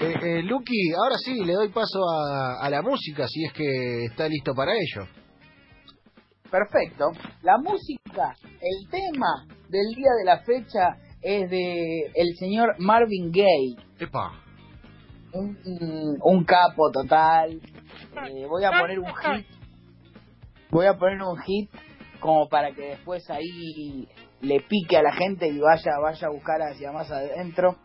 Eh, eh, Lucky, ahora sí, le doy paso a, a la música, si es que está listo para ello. Perfecto. La música, el tema del día de la fecha es de el señor Marvin Gaye. Epa. Un, un- un capo total. Eh, voy a poner un hit. Voy a poner un hit como para que después ahí le pique a la gente y vaya, vaya a buscar hacia más adentro.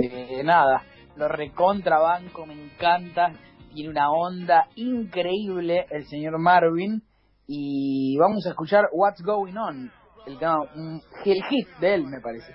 Eh, nada, lo recontrabanco, me encanta. Tiene una onda increíble el señor Marvin. Y vamos a escuchar What's Going On. El, tema, el hit de él, me parece.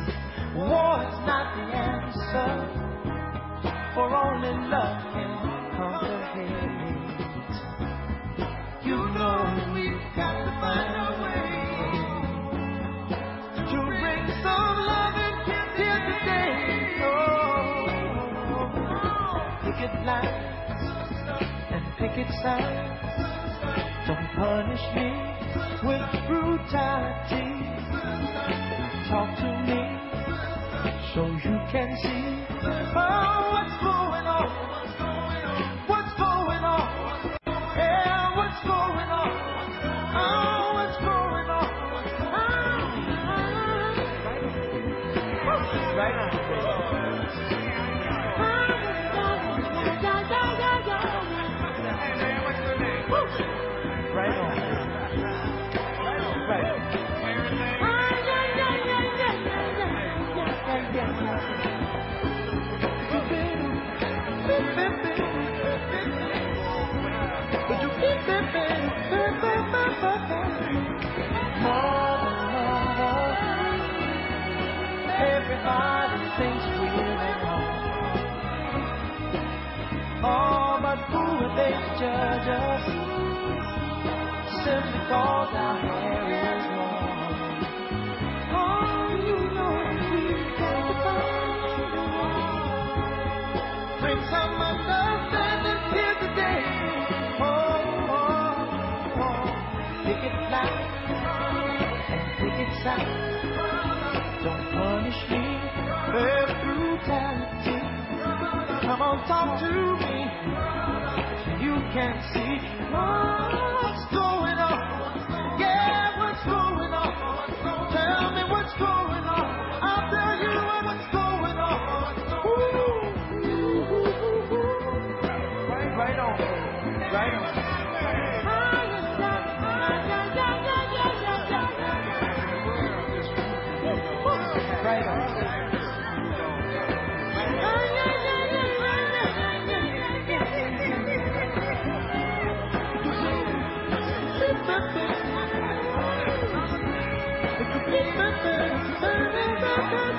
war's not the answer, for only love can conquer hate. You know we've got to find a way to bring some loving here today. Oh, picket lines and picket signs. Don't punish me with brutality. So you can see oh, what's going on. Oh, but who are they judge us? Simply cause our hair is long. Oh, you know we've got to find a way. Bring some understanding here today. Oh, oh, oh. Pick it and pick it sound. Come on, talk to me. You can see what's